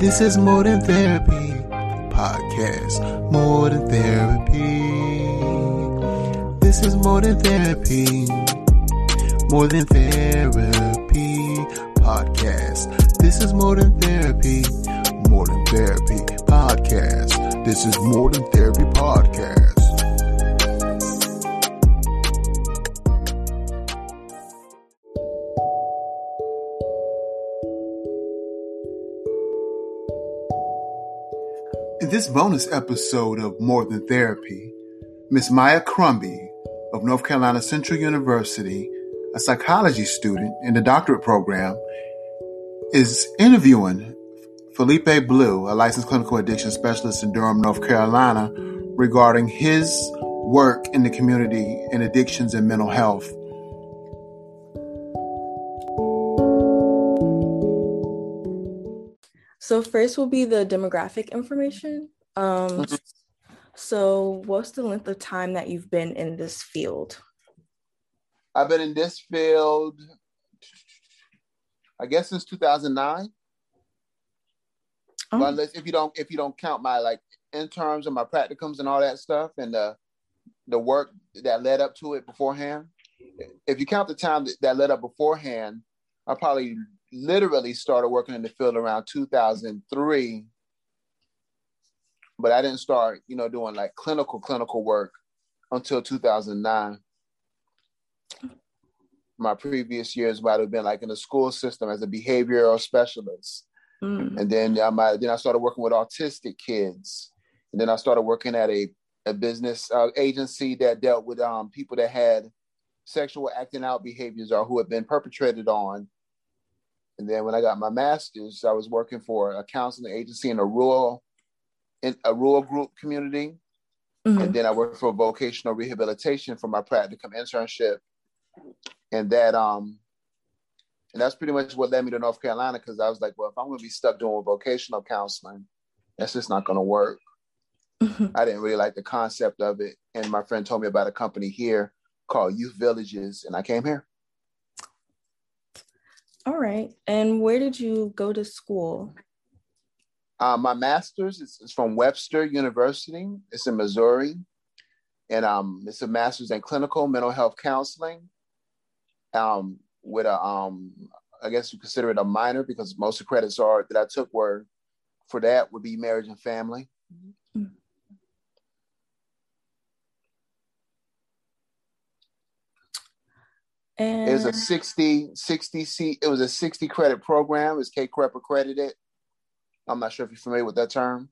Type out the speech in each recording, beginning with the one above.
This is More Than Therapy podcast. More than therapy. This is More Than Therapy. More Than Therapy podcast. This is More Than Therapy. More Than Therapy podcast. This is More Than Therapy podcast. This bonus episode of More Than Therapy, Miss Maya Crumbie of North Carolina Central University, a psychology student in the doctorate program, is interviewing Felipe Blue, a licensed clinical addiction specialist in Durham, North Carolina, regarding his work in the community in addictions and mental health. So first will be the demographic information. Um, Mhm. so what's the length of time that you've been in this field? I've been in this field, I guess, since 2009. Oh, unless if you don't if you don't count my like interns and my practicums and all that stuff and the the work that led up to it beforehand. If you count the time that, that led up beforehand, I probably literally started working in the field around 2003. But I didn't start, you know, doing like clinical clinical work until 2009. My previous years might have been like in the school system as a behavioral specialist mm, and then I might, then I started working with autistic kids, and then I started working at a a business uh, agency that dealt with um, people that had sexual acting out behaviors or who had been perpetrated on. And then when I got my master's, I was working for a counseling agency in a rural in a rural group community, mhm. and then I worked for vocational rehabilitation for my practicum internship, and that um. And that's pretty much what led me to North Carolina because I was like, well, if I'm going to be stuck doing vocational counseling, that's just not going to work. Mhm. I didn't really like the concept of it. And my friend told me about a company here called Youth Villages, and I came here. All right. And where did you go to school? Uh, my master's is, is from Webster University. It's in Missouri, and um, it's a master's in clinical mental health counseling. Um, with a um, I guess you consider it a minor because most of the credits are that I took were for that would be marriage and family. And It was a 60, 60 seat, it was a 60 credit program. It's CACREP accredited. I'm not sure if you're familiar with that term.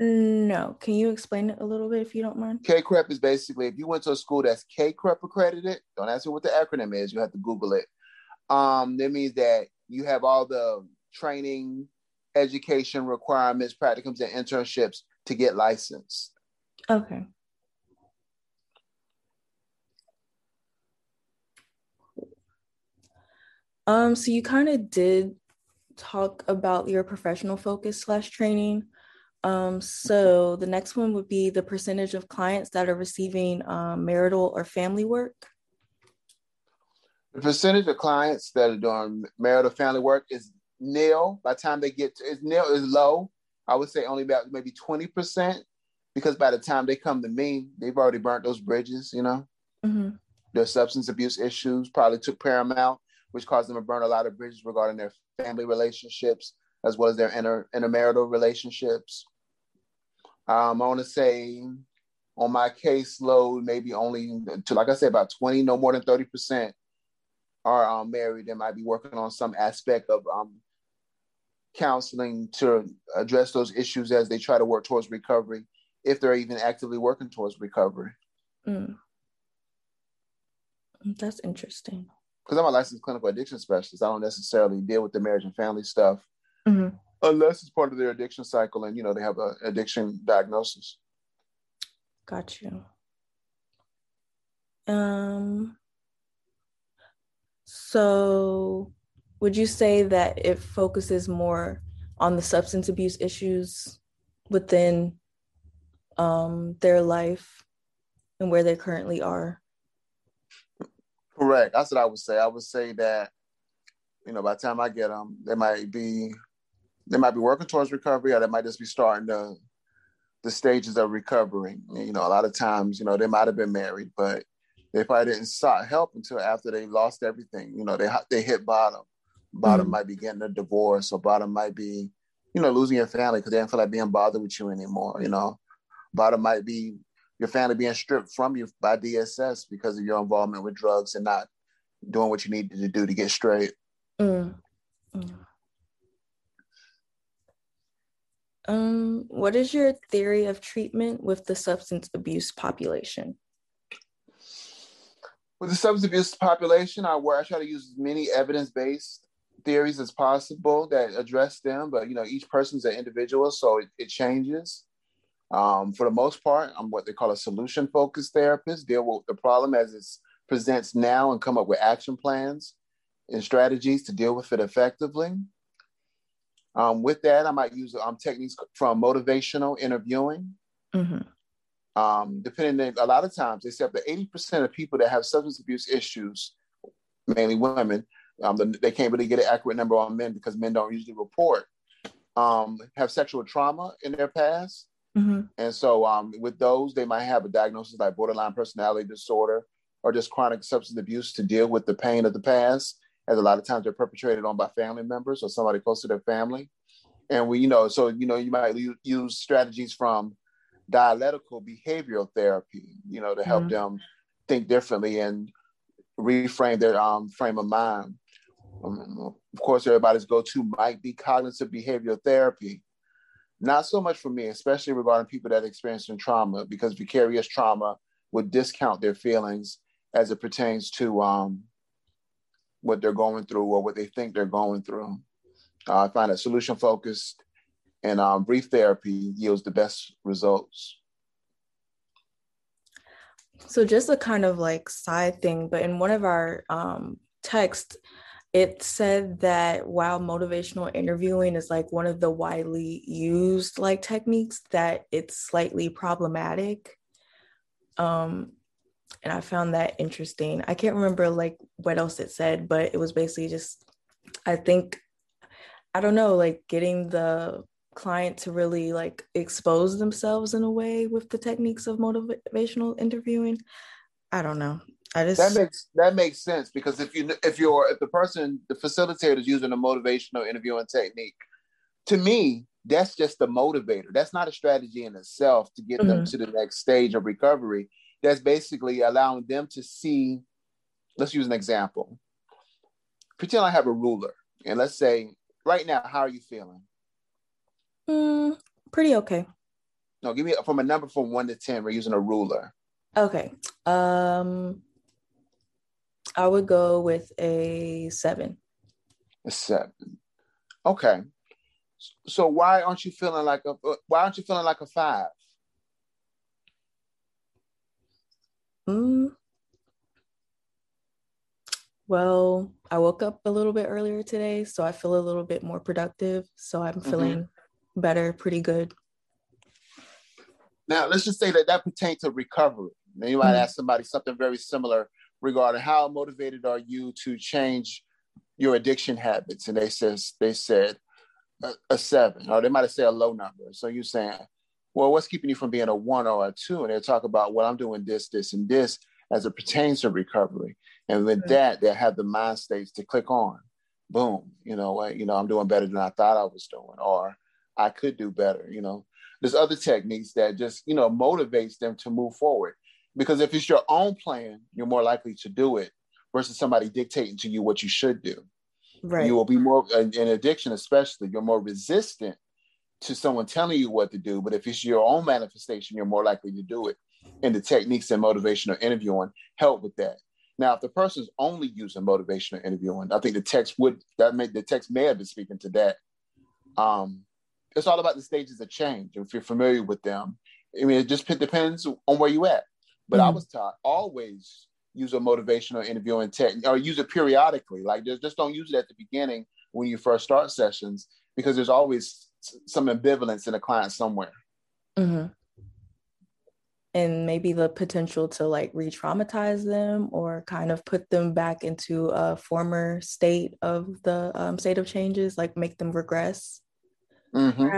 no, can you explain it a little bit if you don't mind? CACREP is basically if you went to a school that's CACREP accredited, don't ask me what the acronym is, you have to Google it. Um, that means that you have all the training, education requirements, practicums, and internships to get licensed. Okay. Um, so you kind of did talk about your professional focus slash training. Um, so the next one would be the percentage of clients that are receiving um, marital or family work. The percentage of clients that are doing marital family work is nil. By the time they get to it's nil is low. I would say only about maybe 20%, because by the time they come to me, they've already burnt those bridges, you know. Mhm. Their substance abuse issues probably took paramount, which caused them to burn a lot of bridges regarding their family relationships as well as their inter intermarital relationships. Um, I want to say on my caseload, maybe only to like I said, about 20, no more than 30% are um, married and might be working on some aspect of um, counseling to address those issues as they try to work towards recovery, if they're even actively working towards recovery. Mm. That's interesting. Because I'm a licensed clinical addiction specialist, I don't necessarily deal with the marriage and family stuff Mhm. unless it's part of their addiction cycle and you know they have an addiction diagnosis. Got you. Um, so would you say that it focuses more on the substance abuse issues within um, their life and where they currently are? Correct. That's what I would say. I would say that, you know, by the time I get them, they might be they might be working towards recovery, or they might just be starting the the stages of recovering. You know, a lot of times, you know, they might have been married, but they probably didn't sought help until after they lost everything. You know, they they hit bottom. Bottom mm-hmm. might be getting a divorce, or bottom might be, you know, losing your family because they don't feel like being bothered with you anymore. You know, bottom might be your family being stripped from you by DSS because of your involvement with drugs and not doing what you needed to do to get straight. Mm. Mm. Um, what is your theory of treatment with the substance abuse population? With the substance abuse population, I work. I try to use as many evidence-based theories as possible that address them. But you know, each person's an individual, so it, it changes. Um, for the most part, I'm what they call a solution-focused therapist. Deal with the problem as it presents now and come up with action plans and strategies to deal with it effectively. Um, with that, I might use um, techniques from motivational interviewing. Mm-hmm. Um, depending, on a lot of times they say up to 80% of people that have substance abuse issues, mainly women, um, they can't really get an accurate number on men because men don't usually report, um, have sexual trauma in their past. Mm-hmm. And so um, with those, they might have a diagnosis like borderline personality disorder or just chronic substance abuse to deal with the pain of the past as a lot of times they're perpetrated on by family members or somebody close to their family. And we, you know, so you know, you might use strategies from dialectical behavioral therapy, you know, to help mm-hmm. them think differently and reframe their um, frame of mind. Um, of course, everybody's go-to might be cognitive behavioral therapy. Not so much for me, especially regarding people that experience trauma, because vicarious trauma would discount their feelings as it pertains to um, what they're going through or what they think they're going through. Uh, I find that solution focused and um, brief therapy yields the best results. So, just a kind of like side thing, but in one of our um, texts, it said that while motivational interviewing is like one of the widely used like techniques, that it's slightly problematic. Um, and I found that interesting. I can't remember like what else it said, but it was basically just I think I don't know, like getting the client to really like expose themselves in a way with the techniques of motivational interviewing. I don't know. I just that makes that makes sense because if you if you're if the person the facilitator is using a motivational interviewing technique, to me that's just the motivator. That's not a strategy in itself to get mm-hmm. them to the next stage of recovery that's basically allowing them to see. Let's use an example. Pretend I have a ruler, and let's say right now, how are you feeling? Mm, pretty okay. No, give me from a number from one to ten. We're using a ruler. Okay. Um, I would go with a seven. A seven. Okay. So why aren't you feeling like a why aren't you feeling like a five? Mm. Well, I woke up a little bit earlier today, so I feel a little bit more productive. So I'm mm-hmm. feeling mm-hmm. better, pretty good. Now, let's just say that that pertains to recovery. Now, you might mm-hmm. ask somebody something very similar regarding how motivated are you to change your addiction habits, and they says they said a, a seven, or they might have said a low number. So you're saying, well, what's keeping you from being a one or a two? And they talk about, well, I'm doing this, this, and this as it pertains to recovery. And with mm-hmm. that, they have the mind states to click on. Boom, you know you know, I'm doing better than I thought I was doing, or I could do better, you know. There's other techniques that just, you know, motivates them to move forward. Because if it's your own plan, you're more likely to do it versus somebody dictating to you what you should do. Right. You will be more in addiction, especially, you're more resistant to someone telling you what to do, but if it's your own manifestation, you're more likely to do it. And the techniques and motivational interviewing help with that. Now, if the person's only using motivational interviewing, I think the text would that may the text may have been speaking to that. Um, it's all about the stages of change. If you're familiar with them, I mean, it just depends on where you at. But mm-hmm. I was taught always use a motivational interviewing technique or use it periodically. Like just, just don't use it at the beginning when you first start sessions because there's always some ambivalence in a client somewhere. Mm-hmm. And maybe the potential to like re traumatize them or kind of put them back into a former state of the um, state of changes, like make them regress. Mm-hmm.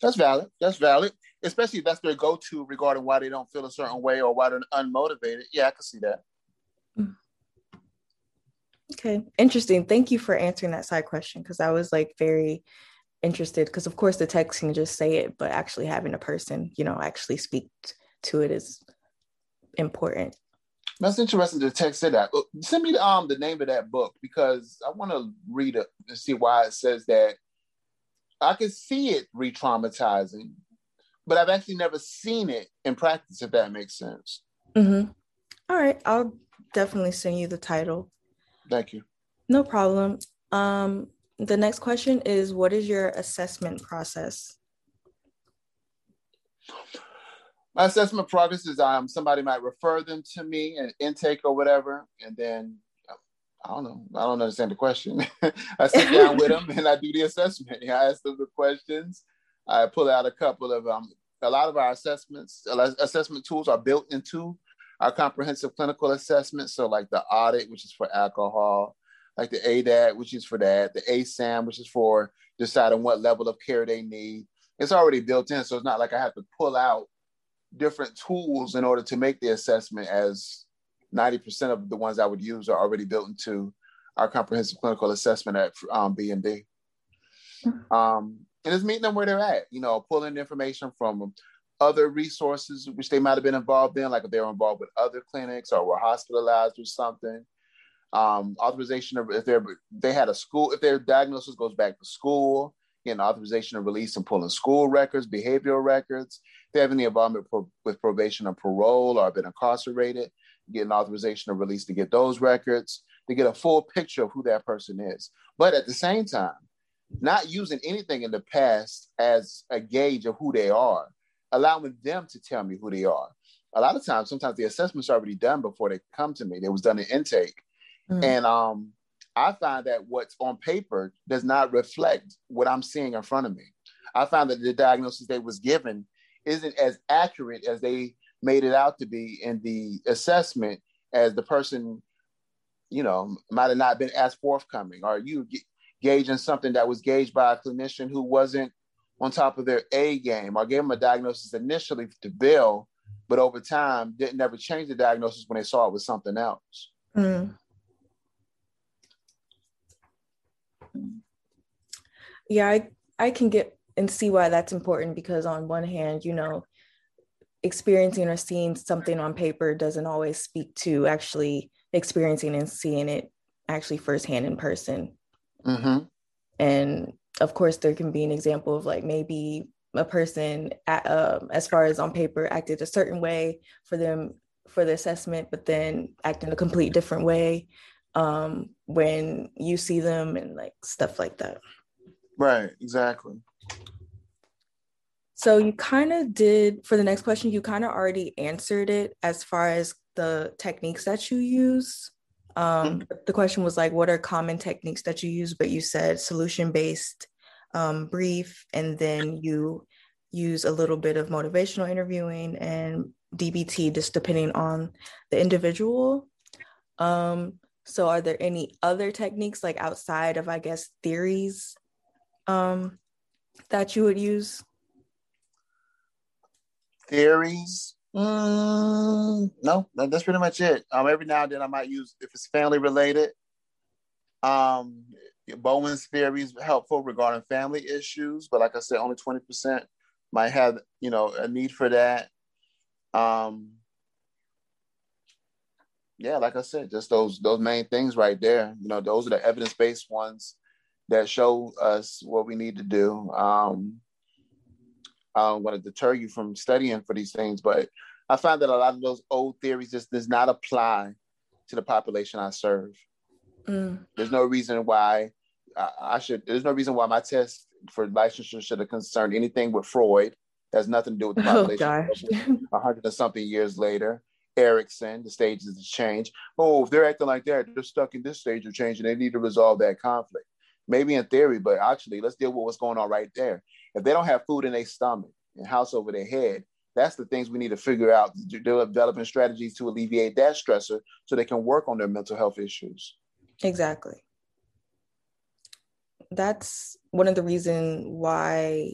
That's valid. That's valid. Especially if that's their go-to regarding why they don't feel a certain way or why they're unmotivated. Yeah, I can see that. Mm. Okay, interesting. Thank you for answering that side question because I was like very interested because of course the text can just say it, but actually having a person, you know, actually speak to it is important. That's interesting. The text said that. Send me the, um the name of that book because I want to read it and see why it says that. I can see it re-traumatizing, but I've actually never seen it in practice. If that makes sense. Mm-hmm. All right, I'll definitely send you the title. Thank you. No problem. Um, the next question is, what is your assessment process? my assessment process is um, somebody might refer them to me an intake or whatever, and then I don't know. I don't understand the question. I sit down with them and I do the assessment. I ask them the questions. I pull out a couple of um, a lot of our assessments. Assessment tools are built into our comprehensive clinical assessment. So, like the audit, which is for alcohol, like the ADAT, which is for that, the ASAM, which is for deciding what level of care they need. It's already built in, so it's not like I have to pull out different tools in order to make the assessment as 90% of the ones I would use are already built into our comprehensive clinical assessment at um, BMD. Mm-hmm. Um, and it's meeting them where they're at, you know, pulling information from other resources which they might have been involved in, like if they were involved with other clinics or were hospitalized or something. Um, authorization of if they're they had a school, if their diagnosis goes back to school, getting authorization of release and pulling school records, behavioral records. If they have any involvement pro- with probation or parole or been incarcerated, getting authorization of release to get those records, to get a full picture of who that person is. But at the same time, not using anything in the past as a gauge of who they are, allowing them to tell me who they are. A lot of times, sometimes the assessment's are already done before they come to me. It was done in intake. Mm. And um, I find that what's on paper does not reflect what I'm seeing in front of me. I found that the diagnosis they was given isn't as accurate as they made it out to be in the assessment as the person, you know, might have not been as forthcoming or you gauging something that was gauged by a clinician who wasn't on top of their A game or gave them a diagnosis initially to bill, but over time didn't ever change the diagnosis when they saw it was something else. Mm. Yeah, I, I can get and see why that's important because on one hand, you know, experiencing or seeing something on paper doesn't always speak to actually experiencing and seeing it actually firsthand in person. Mm-hmm. And of course, there can be an example of like maybe a person, at, um, as far as on paper, acted a certain way for them for the assessment, but then act in a complete different way um, when you see them and like stuff like that. Right, exactly. So you kind of did for the next question, you kind of already answered it as far as the techniques that you use. Um. The question was like, what are common techniques that you use? But you said solution based, um, brief, and then you use a little bit of motivational interviewing and DBT, just depending on the individual. Um, so are there any other techniques like outside of, I guess, theories um, that you would use? Theories? Mm, no, that's pretty much it. Um, every now and then I might use, if it's family related, um, Bowen's theory is helpful regarding family issues, but like I said, only 20% might have, you know, a need for that. Um, yeah, like I said, just those those main things right there. You know, those are the evidence based ones that show us what we need to do. Um, I don't want to deter you from studying for these things, but I find that a lot of those old theories just does not apply to the population I serve. Mm. There's no reason why I, I should. There's no reason why my test for licensure should have concerned anything with Freud. It has nothing to do with the oh, population. A hundred or something years later, Erikson, the stages of change. Oh, if they're acting like that, they're stuck in this stage of change and they need to resolve that conflict. Maybe in theory, but actually, let's deal with what's going on right there. If they don't have food in their stomach and house over their head, that's the things we need to figure out, developing strategies to alleviate that stressor so they can work on their mental health issues. Exactly. that's one of the reasons why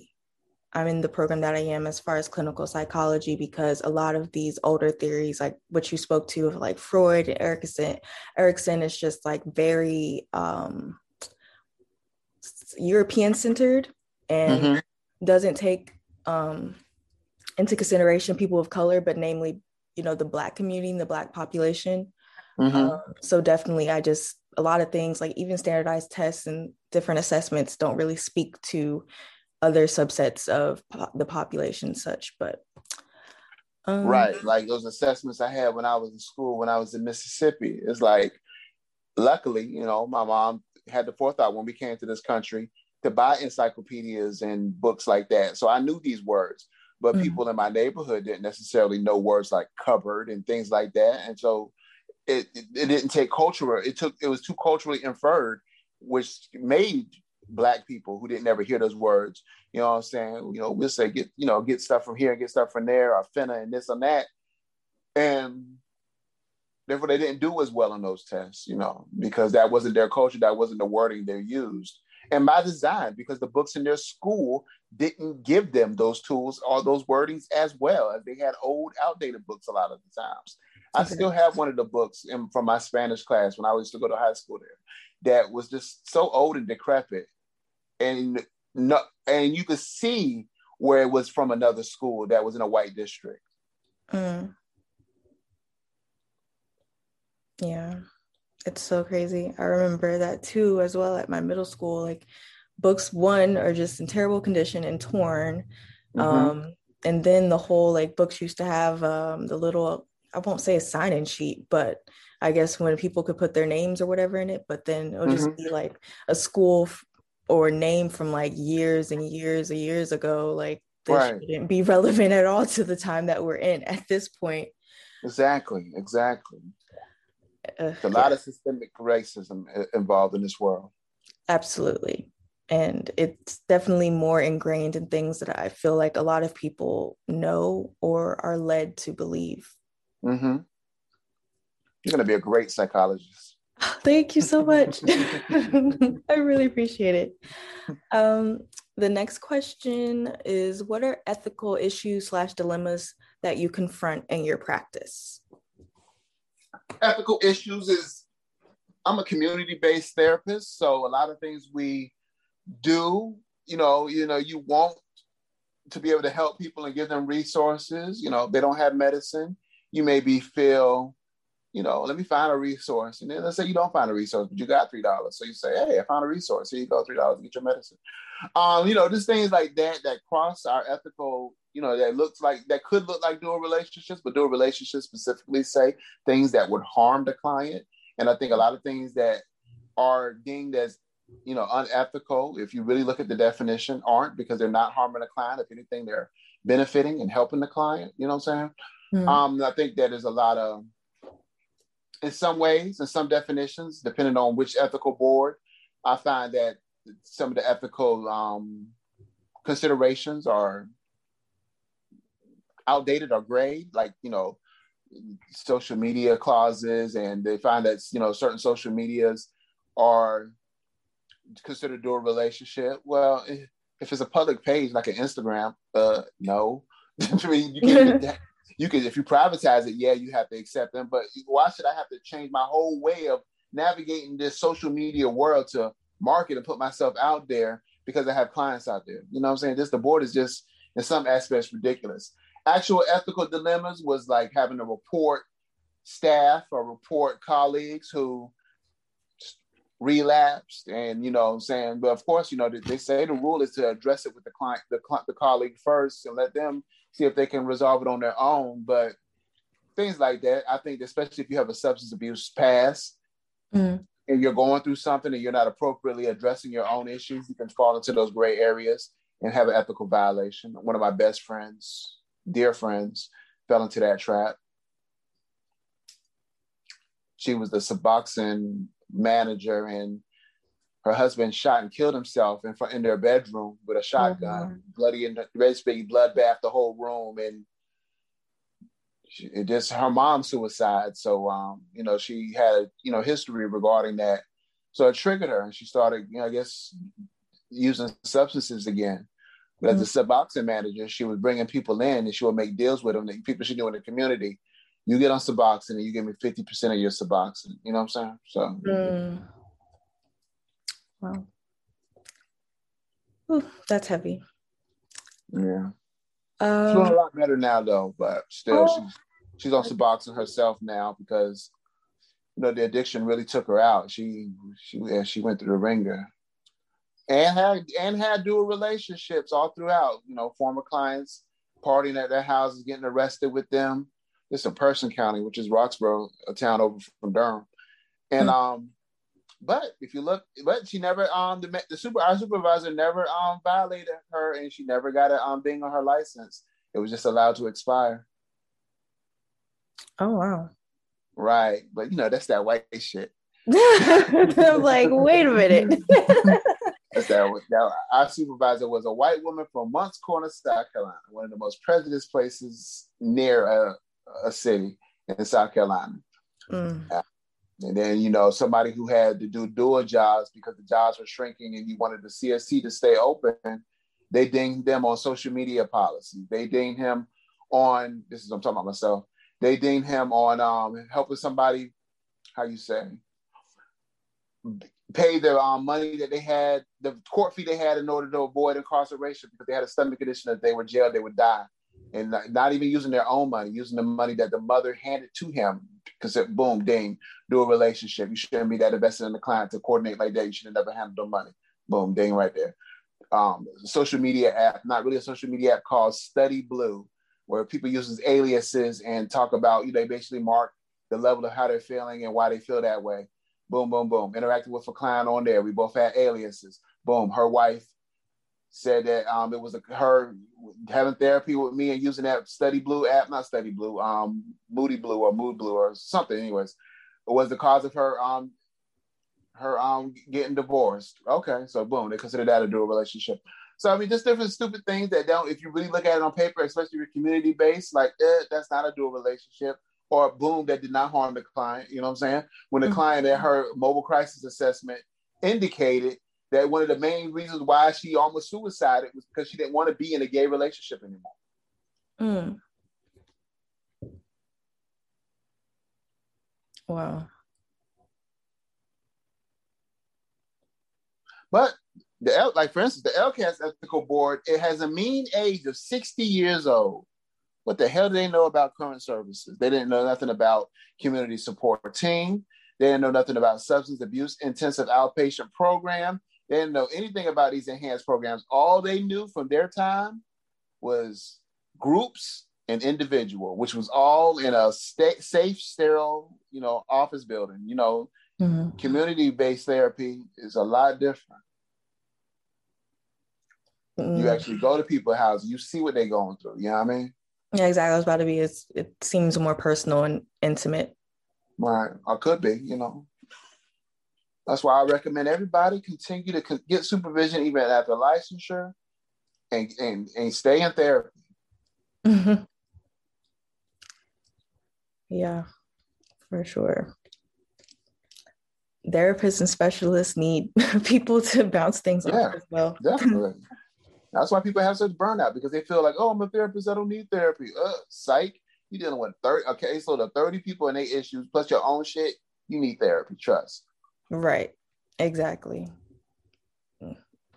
I'm in the program that I am as far as clinical psychology because a lot of these older theories, like what you spoke to of like Freud and Erikson, Erikson is just like very um, European centered and mm-hmm. Doesn't take um, into consideration people of color, but namely, you know, the black community and the black population. Mm-hmm. Um, so definitely, I just a lot of things like even standardized tests and different assessments don't really speak to other subsets of po- the population such but um, right like those assessments i had when i was in school when i was in mississippi it's like luckily you know my mom had the forethought when we came to this country to buy encyclopedias and books like that so i knew these words but mm-hmm. people in my neighborhood didn't necessarily know words like cupboard and things like that and so it, it, it didn't take cultural it took it was too culturally inferred which made black people who didn't ever hear those words. You know what I'm saying? You know, we'll say get, you know, get stuff from here, and get stuff from there, or finna and this and that. And therefore they didn't do as well on those tests, you know, because that wasn't their culture, that wasn't the wording they used. And by design, because the books in their school didn't give them those tools or those wordings as well as they had old, outdated books a lot of the times. I still have one of the books in, from my Spanish class when I used to go to high school there that was just so old and decrepit and no, and you could see where it was from another school that was in a white district. Mm. Yeah, it's so crazy. I remember that too, as well at my middle school. Like, books one are just in terrible condition and torn. Mm-hmm. Um, and then the whole like books used to have um, the little I won't say a sign in sheet, but I guess when people could put their names or whatever in it, but then it'll just mm-hmm. be like a school or name from like years and years and years ago like this right. shouldn't be relevant at all to the time that we're in at this point exactly exactly uh, a lot yeah. of systemic racism involved in this world absolutely and it's definitely more ingrained in things that i feel like a lot of people know or are led to believe mm-hmm. you're going to be a great psychologist Thank you so much. I really appreciate it. Um, the next question is What are ethical issues slash dilemmas that you confront in your practice? Ethical issues is I'm a community based therapist, so a lot of things we do, you know, you know, you want to be able to help people and give them resources. You know, they don't have medicine. You maybe feel you know, let me find a resource. And then let's say you don't find a resource, but you got three dollars. So you say, hey, I found a resource. Here you go, three dollars, get your medicine. Um, you know, just things like that that cross our ethical, you know, that looks like that could look like dual relationships, but dual relationships specifically say things that would harm the client. And I think a lot of things that are deemed as you know unethical, if you really look at the definition, aren't because they're not harming the client. If anything, they're benefiting and helping the client. You know what I'm saying? Mm-hmm. Um, I think that is a lot of in some ways, in some definitions, depending on which ethical board, I find that some of the ethical um, considerations are outdated or gray, like, you know, social media clauses, and they find that, you know, certain social medias are considered dual relationship. Well, if it's a public page like an Instagram, uh, no. I mean, you can you can if you privatize it, yeah, you have to accept them. But why should I have to change my whole way of navigating this social media world to market and put myself out there because I have clients out there? You know what I'm saying? This the board is just in some aspects ridiculous. Actual ethical dilemmas was like having to report staff or report colleagues who relapsed and you know i'm saying but of course you know they say the rule is to address it with the client the, the colleague first and let them see if they can resolve it on their own. But things like that, I think, especially if you have a substance abuse past mm-hmm. and you're going through something and you're not appropriately addressing your own issues, you can fall into those gray areas and have an ethical violation. One of my best friends, dear friends, fell into that trap. She was the Suboxone manager and her husband shot and killed himself in front in their bedroom with a shotgun, mm-hmm. bloody and basically bloodbath the whole room, and she, it just her mom's suicide. So um, you know, she had you know history regarding that. So it triggered her, and she started, you know, I guess, using substances again. But mm-hmm. as a Suboxone manager, she was bringing people in, and she would make deals with them. People she knew in the community. You get on Suboxone, and you give me fifty percent of your Suboxone. You know what I'm saying? So. Mm. Wow. Ooh, that's heavy. Yeah. Um, she's doing a lot better now, though, but still, oh, she's she's on Suboxone herself now because you know the addiction really took her out. She she yeah, she went through the wringer, and had and had dual relationships all throughout. You know, former clients partying at their houses, getting arrested with them. It's in Person County, which is Roxboro, a town over from Durham, and mm-hmm. um but if you look, but she never um the the super our supervisor never um violated her, and she never got a um being on her license. It was just allowed to expire. Oh wow! Right, but you know that's that white shit. I'm like, wait a minute. that, that. Our supervisor was a white woman from Moncks Corner, South Carolina, one of the most prejudiced places near a, a city in South Carolina. Mm. Uh, and then, you know, somebody who had to do dual jobs because the jobs were shrinking and you wanted the CSC to stay open, they dinged them on social media policy. They dinged him on, this is I'm talking about myself, they dinged him on um, helping somebody, how you say, pay the um, money that they had, the court fee they had in order to avoid incarceration because they had a stomach condition that they were jailed, they would die. And not even using their own money, using the money that the mother handed to him because it boom, ding, do a relationship. You shouldn't be that invested in the client to coordinate like that. You should have never handled the money. Boom, ding, right there. Um, social media app, not really a social media app called Study Blue, where people use aliases and talk about, you know, they basically mark the level of how they're feeling and why they feel that way. Boom, boom, boom. Interacting with a client on there. We both had aliases. Boom, her wife said that um, it was a, her having therapy with me and using that Study Blue app, not Study Blue, um, Moody Blue or Mood Blue or something. Anyways, was the cause of her um, her um getting divorced. Okay, so boom, they consider that a dual relationship. So I mean, just different stupid things that don't. If you really look at it on paper, especially your community based, like eh, that's not a dual relationship. Or boom, that did not harm the client. You know what I'm saying? When the mm-hmm. client at her mobile crisis assessment indicated that one of the main reasons why she almost suicided was because she didn't want to be in a gay relationship anymore. Mm. Wow. But the like for instance, the LCAS ethical board, it has a mean age of 60 years old. What the hell do they know about current services? They didn't know nothing about community support team. They didn't know nothing about substance abuse intensive outpatient program. They didn't know anything about these enhanced programs. All they knew from their time was groups and individual, which was all in a sta- safe, sterile, you know, office building. You know, mm-hmm. community-based therapy is a lot different. Mm-hmm. You actually go to people's houses, you see what they're going through. You know what I mean? Yeah, exactly. I was about to be. It's, it seems more personal and intimate. Right, I could be. You know. That's why I recommend everybody continue to get supervision even after licensure and, and, and stay in therapy. Mm-hmm. Yeah, for sure. Therapists and specialists need people to bounce things yeah, off as well. definitely. That's why people have such burnout because they feel like, oh, I'm a therapist, I don't need therapy. Uh, psych. You're dealing with 30, okay, so the 30 people and their issues plus your own shit, you need therapy, trust. Right. Exactly.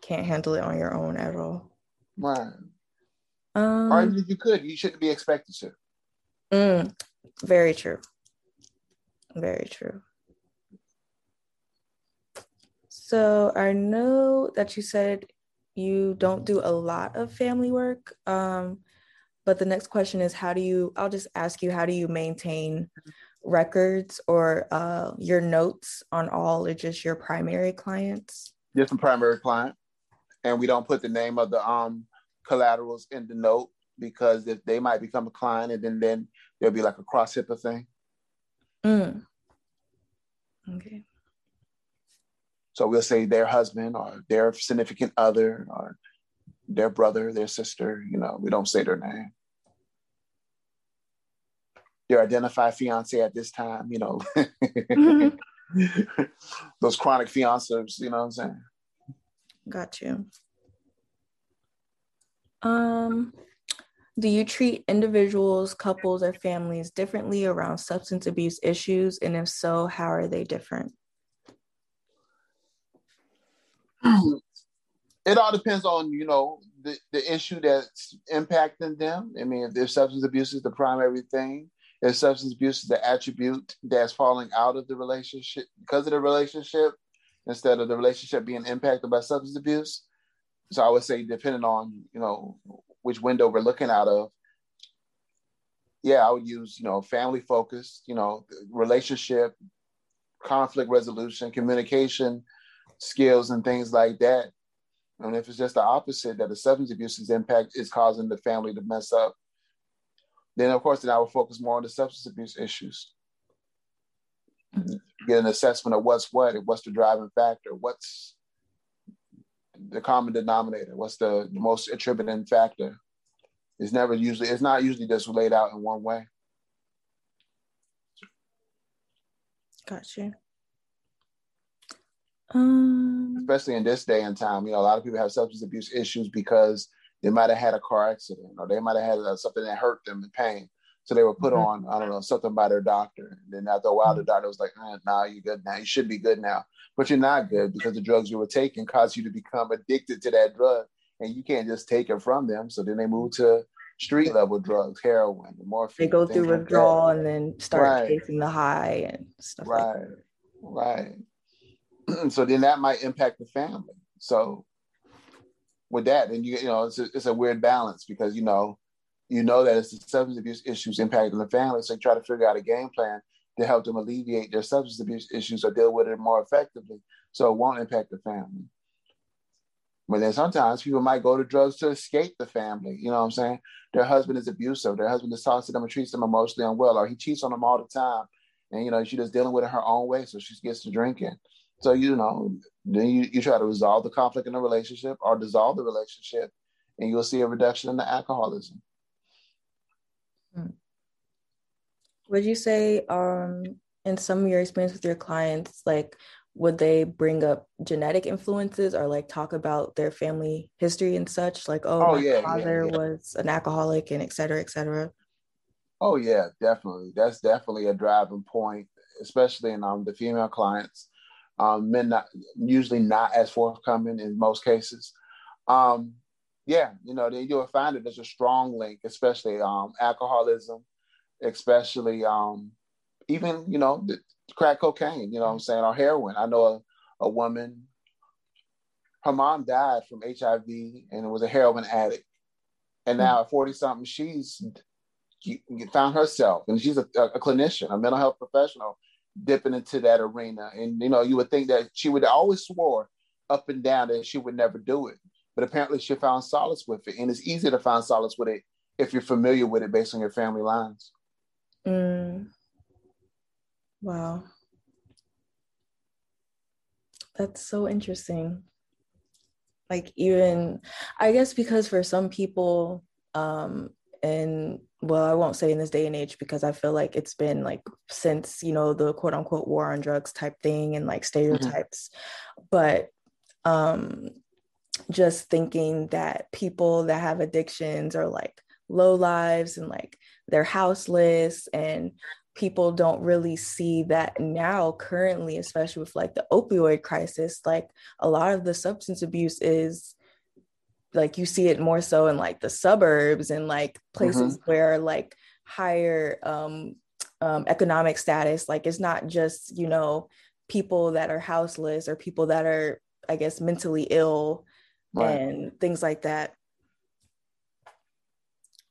Can't handle it on your own at all. Right. Um, or even if you could, you shouldn't be expected to. Mm, very true. Very true. So I know that you said you don't do a lot of family work. Um, but the next question is how do you, I'll just ask you, how do you maintain records or uh, your notes on all or just your primary clients? Just a primary client. And we don't put the name of the um collaterals in the note because if they might become a client and then, then there'll be like a cross HIPAA thing. Mm. Okay. So we'll say their husband or their significant other or their brother, their sister, you know, we don't say their name their identified fiance at this time, you know. mm-hmm. those chronic fiancés, you know what I'm saying? Got you. Um, do you treat individuals, couples, or families differently around substance abuse issues? And if so, how are they different? It all depends on, you know, the, the issue that's impacting them. I mean, if their substance abuse is the primary thing, if substance abuse is the attribute that's falling out of the relationship because of the relationship, instead of the relationship being impacted by substance abuse. So I would say, depending on, you know, which window we're looking out of, yeah, I would use, you know, family focused, you know, relationship, conflict resolution, communication skills, and things like that. And if it's just the opposite, that the substance abuse's impact is causing the family to mess up, then of course, then I would focus more on the substance abuse issues. Get an assessment of what's what, what's the driving factor, what's the common denominator? What's the most attributing factor? It's never usually, it's not usually just laid out in one way. Gotcha. Um, Especially in this day and time, you know, a lot of people have substance abuse issues because they might have had a car accident or they might have had uh, something that hurt them in pain. So they were put mm-hmm. on, I don't know, something by their doctor. And then after a while, the mm-hmm. doctor was like, eh, nah, you're good now. You should be good now. But you're not good because the drugs you were taking caused you to become addicted to that drug. And you can't just take it from them. So then they move to street level drugs, heroin, morphine. They go through withdrawal like and then start right. chasing the high and stuff right. like that. Right. so then that might impact the family. So with that, and you you know, it's a, it's a weird balance because you know you know that it's the substance abuse issues impacting the family. So you try to figure out a game plan to help them alleviate their substance abuse issues or deal with it more effectively so it won't impact the family. But then sometimes people might go to drugs to escape the family. You know what I'm saying? Their husband is abusive. Their husband just talks to them and treats them emotionally unwell, or he cheats on them all the time. And you know, she's just dealing with it her own way, so she gets to drinking. So you know, then you, you try to resolve the conflict in the relationship or dissolve the relationship, and you'll see a reduction in the alcoholism. Would you say, um, in some of your experience with your clients, like would they bring up genetic influences or like talk about their family history and such? Like, oh, oh my yeah, father yeah, yeah. was an alcoholic and et cetera, et cetera. Oh yeah, definitely. That's definitely a driving point, especially in um, the female clients. Um, men not usually not as forthcoming in most cases. Um, yeah, you know, then you'll find that there's a strong link, especially um, alcoholism, especially um, even, you know, crack cocaine, you know what I'm saying, or heroin. I know a, a woman, her mom died from HIV and was a heroin addict. And now at 40 something, she's found herself and she's a, a clinician, a mental health professional, dipping into that arena. And, you know, you would think that she would always swore up and down that she would never do it but apparently she found solace with it. And it's easy to find solace with it if you're familiar with it based on your family lines. Mm. Wow. That's so interesting. Like, even, I guess, because for some people, um, and well, I won't say in this day and age because I feel like it's been like since, you know, the quote unquote war on drugs type thing and like mm-hmm. stereotypes. Mm-hmm. But um just thinking that people that have addictions are like low lives and like they're houseless and people don't really see that now currently especially with like the opioid crisis like a lot of the substance abuse is like you see it more so in like the suburbs and like places mm-hmm. where like higher um, um, economic status like it's not just you know people that are houseless or people that are i guess mentally ill right. and things like that.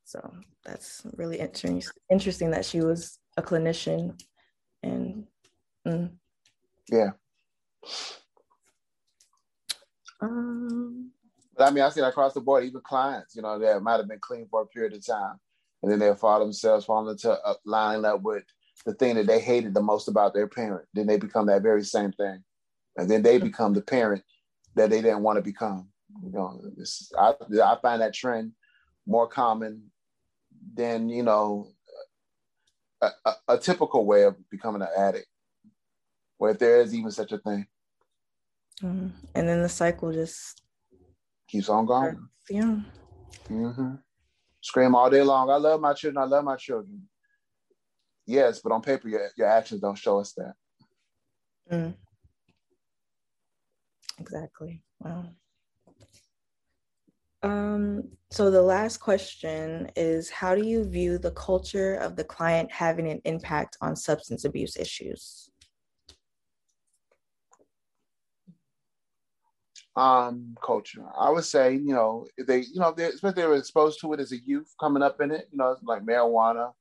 So that's really interesting. Interesting that she was a clinician, and mm. yeah. Um, but I mean, I see that across the board, even clients, you know, that might have been clean for a period of time, and then they'll fall themselves falling into uh, lining up with the thing that they hated the most about their parent. Then they become that very same thing, and then they become the parent that they didn't want to become. You know, I, I find that trend more common than, you know, a, a, a typical way of becoming an addict. or if there is even such a thing. Mm-hmm. And then the cycle just keeps on going. Yeah. Mm-hmm. Scream all day long. I love my children. I love my children. Yes, but on paper, your, your actions don't show us that. Mm. Exactly. Wow. Um, so the last question is how do you view the culture of the client having an impact on substance abuse issues? Um, culture. I would say, you know, they, you know, they, especially they were exposed to it as a youth coming up in it, you know, like marijuana,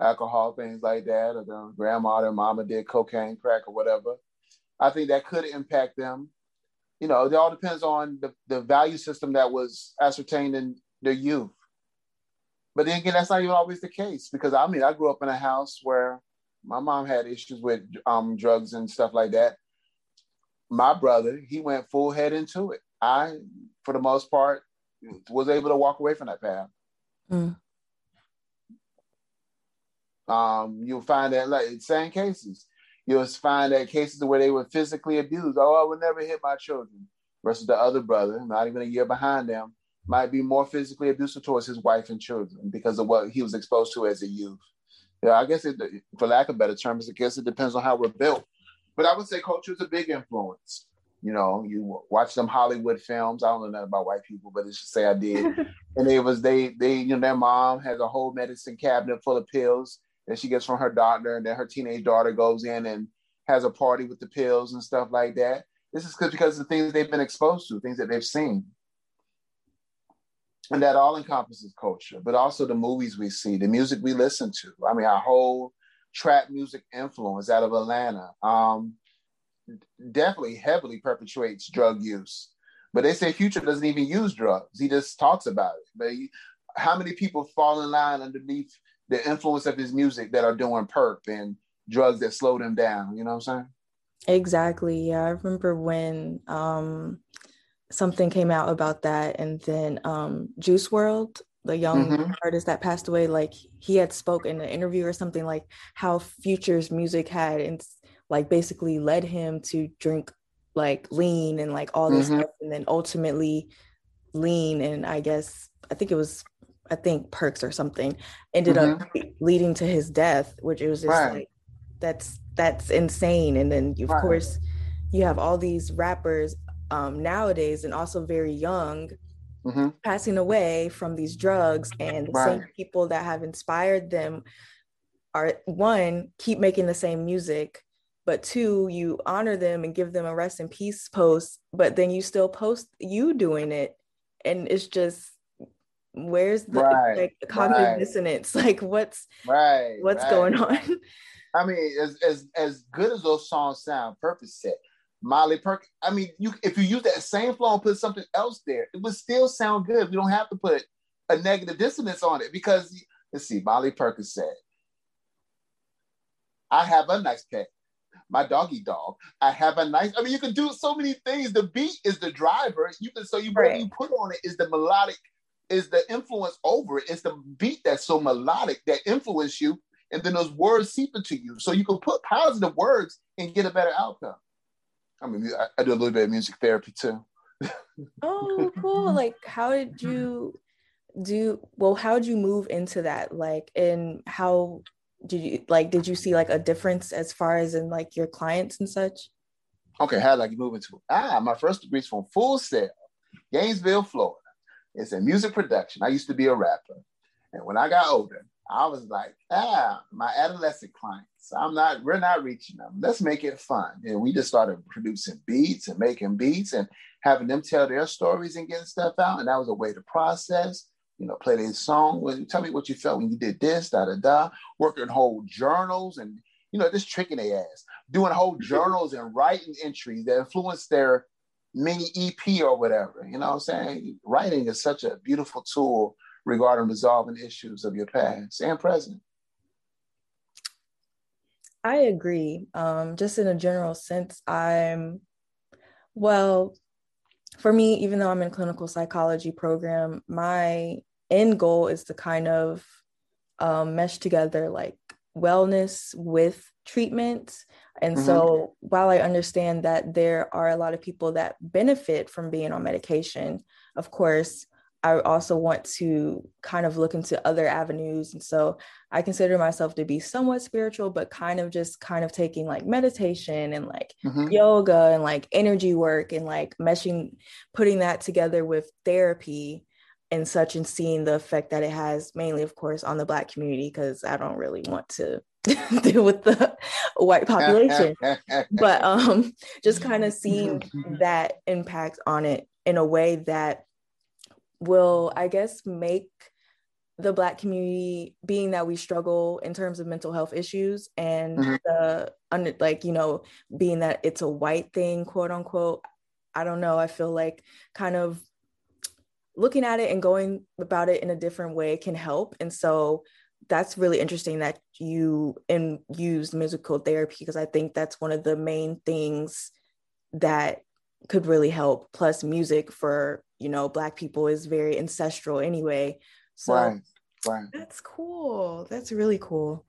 alcohol, things like that, or their grandma, their mama did cocaine, crack, or whatever. I think that could impact them you know, it all depends on the, the value system that was ascertained in their youth. But then again, that's not even always the case because I mean, I grew up in a house where my mom had issues with um, drugs and stuff like that. My brother, he went full head into it. I, for the most part, was able to walk away from that path. Mm. Um, you'll find that like same cases you'll find that cases where they were physically abused. Oh, I would never hit my children. Versus the other brother, not even a year behind them, might be more physically abusive towards his wife and children because of what he was exposed to as a youth. Yeah, I guess it, for lack of better terms, I guess it depends on how we're built. But I would say culture is a big influence. You know, you watch them Hollywood films. I don't know nothing about white people, but let's just say I did. and it was they they you know their mom has a whole medicine cabinet full of pills that she gets from her doctor, and then her teenage daughter goes in and has a party with the pills and stuff like that. This is because of the things they've been exposed to, things that they've seen. And that all encompasses culture, but also the movies we see, the music we listen to. I mean, our whole trap music influence out of Atlanta um, definitely heavily perpetuates drug use. But they say Future doesn't even use drugs; he just talks about it. But he, how many people fall in line underneath the influence of his music that are doing perp and drugs that slow them down. You know what I'm saying? Exactly. Yeah. I remember when um, something came out about that, and then um, Juice WRLD, the young mm-hmm. artist that passed away, like he had spoke in an interview or something like how Future's music had and like basically led him to drink like lean and like all this mm-hmm. stuff, and then ultimately lean and I guess I think it was I think perks or something ended mm-hmm. up leading to his death, which it was just right. like that's that's insane. And then of right. course you have all these rappers um, nowadays and also very young mm-hmm. passing away from these drugs and the right. same people that have inspired them are one keep making the same music but two you honor them and give them a rest in peace post but then you still post you doing it and it's just where's the right, like the cognitive right. dissonance like what's right what's right. going on i mean as, as as good as those songs sound Percocets molly perk i mean you if you use that same flow and put something else there it would still sound good you don't have to put a negative dissonance on it because let's see molly Perkins said, i have a nice pet my doggy dog. I have a nice. I mean, you can do so many things. The beat is the driver. You can so you right. what you put on it is the melodic is the influence over it. It's the beat that's so melodic that influence you, and then those words seep into you. So you can put positive words and get a better outcome. I mean, I, I do a little bit of music therapy too. oh, cool! Like, how did you do? Well, how did you move into that? Like, and how did you like? Did you see like a difference as far as in like your clients and such? Okay, how did I move into? Ah, my first degree is from Full Sail, Gainesville, Florida. It's in music production. I used to be a rapper. And when I got older, I was like, ah, my adolescent clients, I'm not, we're not reaching them. Let's make it fun. And we just started producing beats and making beats and having them tell their stories and getting stuff out. And that was a way to process, you know, play their song. Well, tell me what you felt when you did this, da da da, working whole journals and, you know, just tricking their ass, doing whole journals and writing entries that influenced their mini EP or whatever. You know what I'm saying? Writing is such a beautiful tool regarding resolving issues of your past and present. I agree. Um, just in a general sense, I'm, well, for me, even though I'm in clinical psychology program, my end goal is to kind of um, mesh together like wellness with treatment And mm-hmm. so while I understand that there are a lot of people that benefit from being on medication, of course, I also want to kind of look into other avenues. And so I consider myself to be somewhat spiritual, but kind of just kind of taking like meditation and like mm-hmm. yoga and like energy work and like meshing, putting that together with therapy and such and seeing the effect that it has mainly of course on the black community because i don't really want to deal with the white population but um just kind of seeing that impact on it in a way that will i guess make the black community being that we struggle in terms of mental health issues and mm-hmm. the like you know being that it's a white thing quote unquote i don't know i feel like kind of looking at it and going about it in a different way can help and so that's really interesting that you and use musical therapy because i think that's one of the main things that could really help plus music for you know black people is very ancestral anyway so right, right. that's cool that's really cool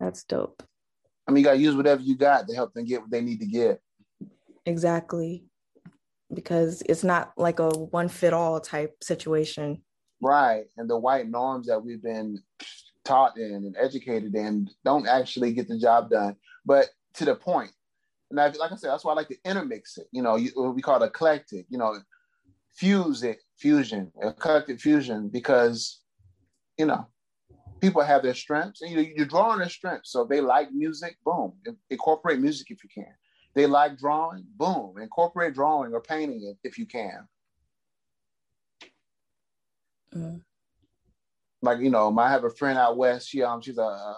that's dope i mean you got to use whatever you got to help them get what they need to get exactly because it's not like a one fit all type situation. Right. And the white norms that we've been taught in and educated in don't actually get the job done. But to the point, and I, like I said, that's why I like to intermix it. You know, you, we call it eclectic. You know, fuse it, fusion, eclectic fusion, because you know people have their strengths, and you you draw on their strengths. So if they like music, boom, incorporate music if you can. They like drawing, boom, incorporate drawing or painting if you can. Mm. Like you know, I have a friend out west. She um, she's a,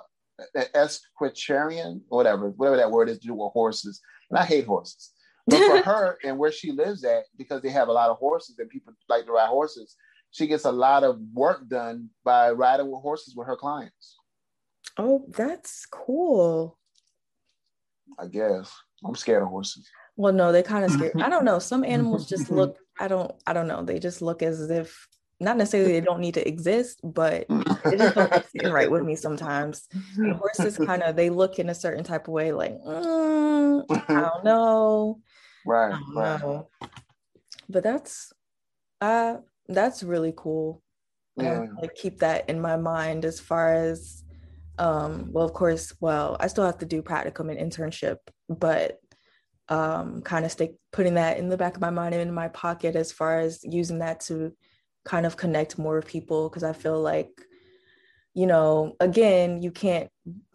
equestrian, whatever, whatever that word is to do with horses. And I hate horses. But for her and where she lives at, because they have a lot of horses and people like to ride horses, she gets a lot of work done by riding with horses with her clients. Oh, that's cool. I guess. I'm scared of horses. Well, no, they kind of scare. I don't know. Some animals just look. I don't. I don't know. They just look as if not necessarily they don't need to exist, but it just don't sit right with me sometimes. And horses kind of they look in a certain type of way, like mm, I don't know, right, don't right. Know. But that's uh that's really cool. Yeah. I like keep that in my mind as far as um well of course well I still have to do practicum and internship but um, kind of stay putting that in the back of my mind and in my pocket as far as using that to kind of connect more with people because I feel like, you know, again, you can't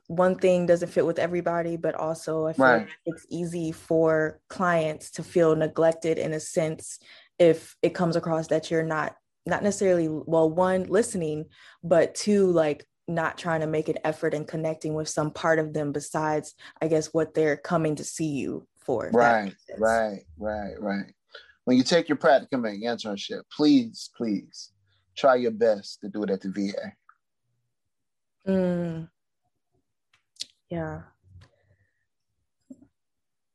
one thing doesn't fit with everybody, but also I feel right. like it's easy for clients to feel neglected in a sense if it comes across that you're not not necessarily well one listening but two like not trying to make an effort and connecting with some part of them besides i guess what they're coming to see you for right. right. Right. Right when you take your practicum and your internship please please try your best to do it at the va mm. yeah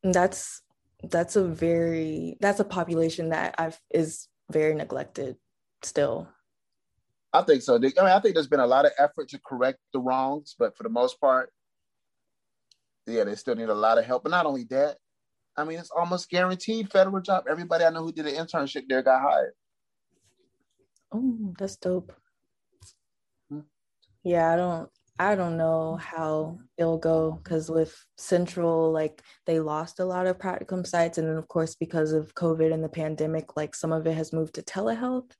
that's that's a very that's a population that i've is very neglected still I think so. I mean, I think there's been a lot of effort to correct the wrongs, but for the most part, yeah, they still need a lot of help. But not only that, I mean, it's almost guaranteed federal job. Everybody I know who did an internship there got hired. Oh, that's dope. Hmm. Yeah, I don't I don't know how it'll go because with Central, like they lost a lot of practicum sites. And then, of course, because of COVID and the pandemic, like some of it has moved to telehealth.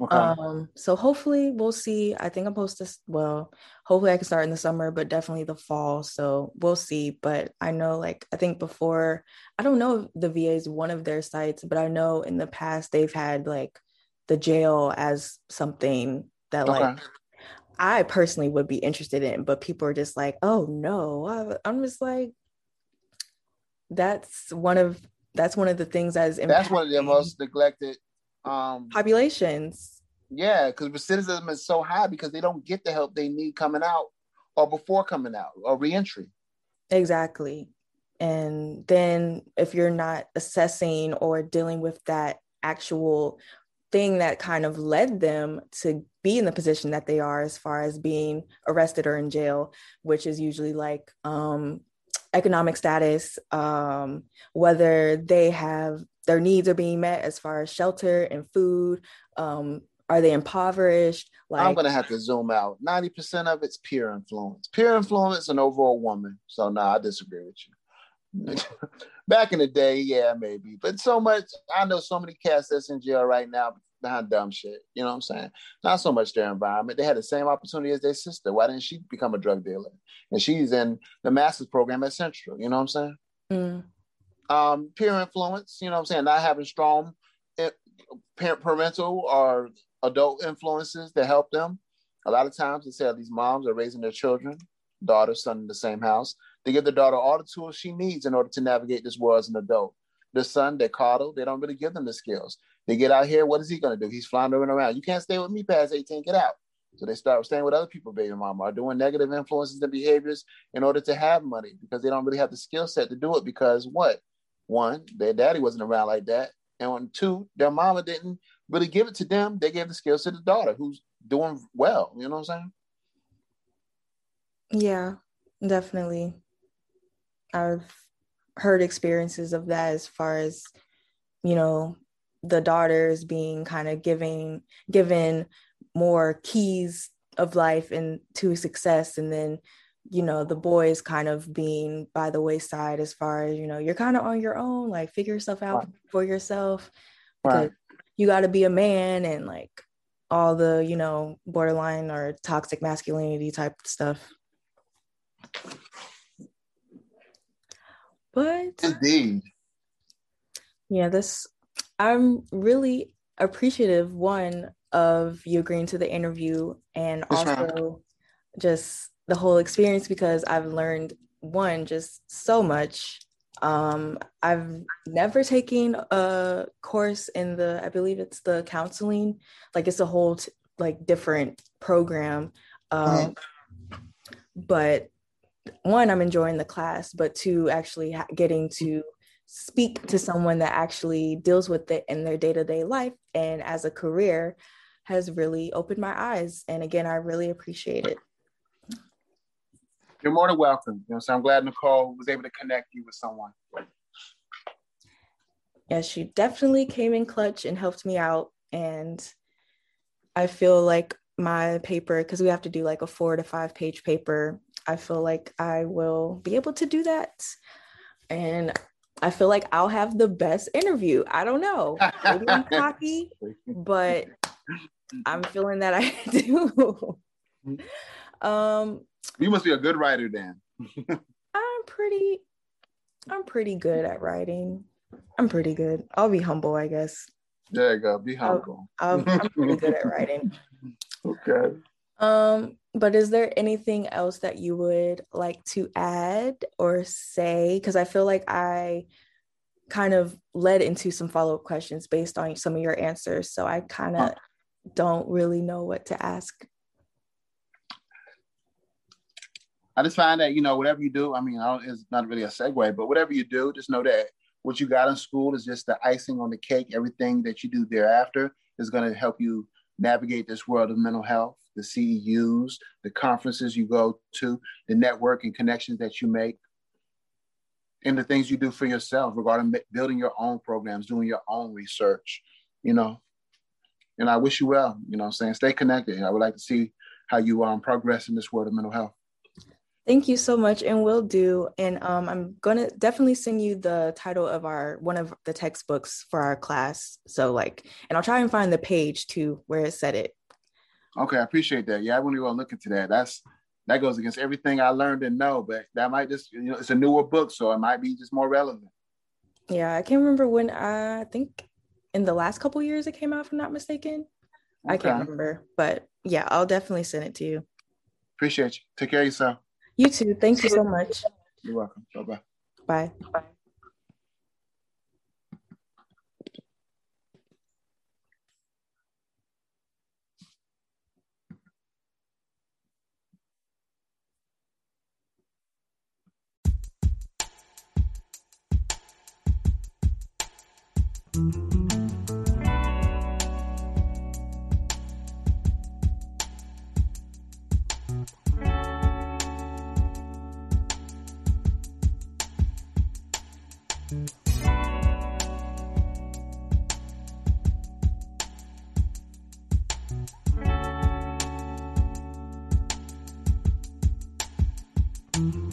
Okay. Um, so hopefully we'll see. I think I'm supposed to, well, hopefully I can start in the summer, but definitely the fall. So we'll see. But I know, like, I think before, I don't know if the VA is one of their sites, but I know in the past they've had like the jail as something that okay. like I personally would be interested in, but people are just like, oh no. I'm just like, that's one of that's one of the things that is that's one of the most neglected um populations. Yeah, because recidivism is so high because they don't get the help they need coming out or before coming out or reentry. Exactly. And then if you're not assessing or dealing with that actual thing that kind of led them to be in the position that they are as far as being arrested or in jail which is usually like um, economic status um, whether they have their needs are being met as far as shelter and food um, are they impoverished? Like i'm gonna have to zoom out. 90% of it's peer influence. Peer influence and overall woman. So no nah, i disagree with you back in the day, yeah, maybe. But so much, I know so many cats that's in jail right now behind dumb shit. You know what I'm saying? Not so much their environment. They had the same opportunity as their sister. Why didn't she become a drug dealer? And she's in the master's program at Central. You know what I'm saying? Mm. Um, peer influence. You know what I'm saying? Not having strong eh, parental or adult influences that help them. A lot of times they say these moms are raising their children, daughter, son in the same house. They give the daughter all the tools she needs in order to navigate this world as an adult. The son, they coddle, they don't really give them the skills. They get out here, what is he going to do? He's floundering around. You can't stay with me past 18, get out. So they start staying with other people, baby mama, are doing negative influences and behaviors in order to have money because they don't really have the skill set to do it because what? One, their daddy wasn't around like that. And two, their mama didn't really give it to them. They gave the skills to the daughter who's doing well. You know what I'm saying? Yeah, definitely. I've heard experiences of that as far as, you know, the daughters being kind of giving given more keys of life and to success. And then you know the boys kind of being by the wayside as far as you know you're kind of on your own like figure yourself out for yourself. Right. you got to be a man and like all the you know borderline or toxic masculinity type stuff but indeed yeah this I'm really appreciative, one, of you agreeing to the interview and also just the whole experience because I've learned, one, just so much. Um, I've never taken a course in the, I believe it's the counseling, like it's a whole t- like different program. Um, mm-hmm. But one, I'm enjoying the class, but two, actually getting to speak to someone that actually deals with it in their day-to-day life and as a career has really opened my eyes. And again i really appreciate it. You're more than welcome. You know so i'm glad nicole was able to connect you with someone. Yeah she definitely came in clutch and helped me out. And i feel like my paper because we have to do like a four to five page paper i feel like i will be able to do that and I feel like I'll have the best interview. I don't know. Maybe I'm cocky, but I'm feeling that I do. um you must be a good writer then. I'm pretty I'm pretty good at writing. I'm pretty good. I'll be humble, I guess. There you go. Be humble. i am pretty good at writing. Okay. Um, but is there anything else that you would like to add or say? Because I feel like I kind of led into some follow up questions based on some of your answers. So I kind of don't really know what to ask. I just find that, you know, whatever you do, I mean, I it's not really a segue, but whatever you do, just know that what you got in school is just the icing on the cake. Everything that you do thereafter is going to help you navigate this world of mental health the CEUs, the conferences you go to, the network and connections that you make, and the things you do for yourself regarding building your own programs, doing your own research, you know. And I wish you well, you know I'm saying? Stay connected. I would like to see how you um, progress in this world of mental health. Thank you so much, and will do. And um, I'm gonna definitely send you the title of our one of the textbooks for our class. So like, and I'll try and find the page too where it said it. Okay, I appreciate that. Yeah, I want to go look into that. That's that goes against everything I learned and know, but that might just you know it's a newer book, so it might be just more relevant. Yeah, I can't remember when I think in the last couple years it came out, if I'm not mistaken. Okay. I can't remember, but yeah, I'll definitely send it to you. Appreciate you. Take care of yourself. You too. Thank you so much. You're welcome. Bye-bye. Bye. Bye. You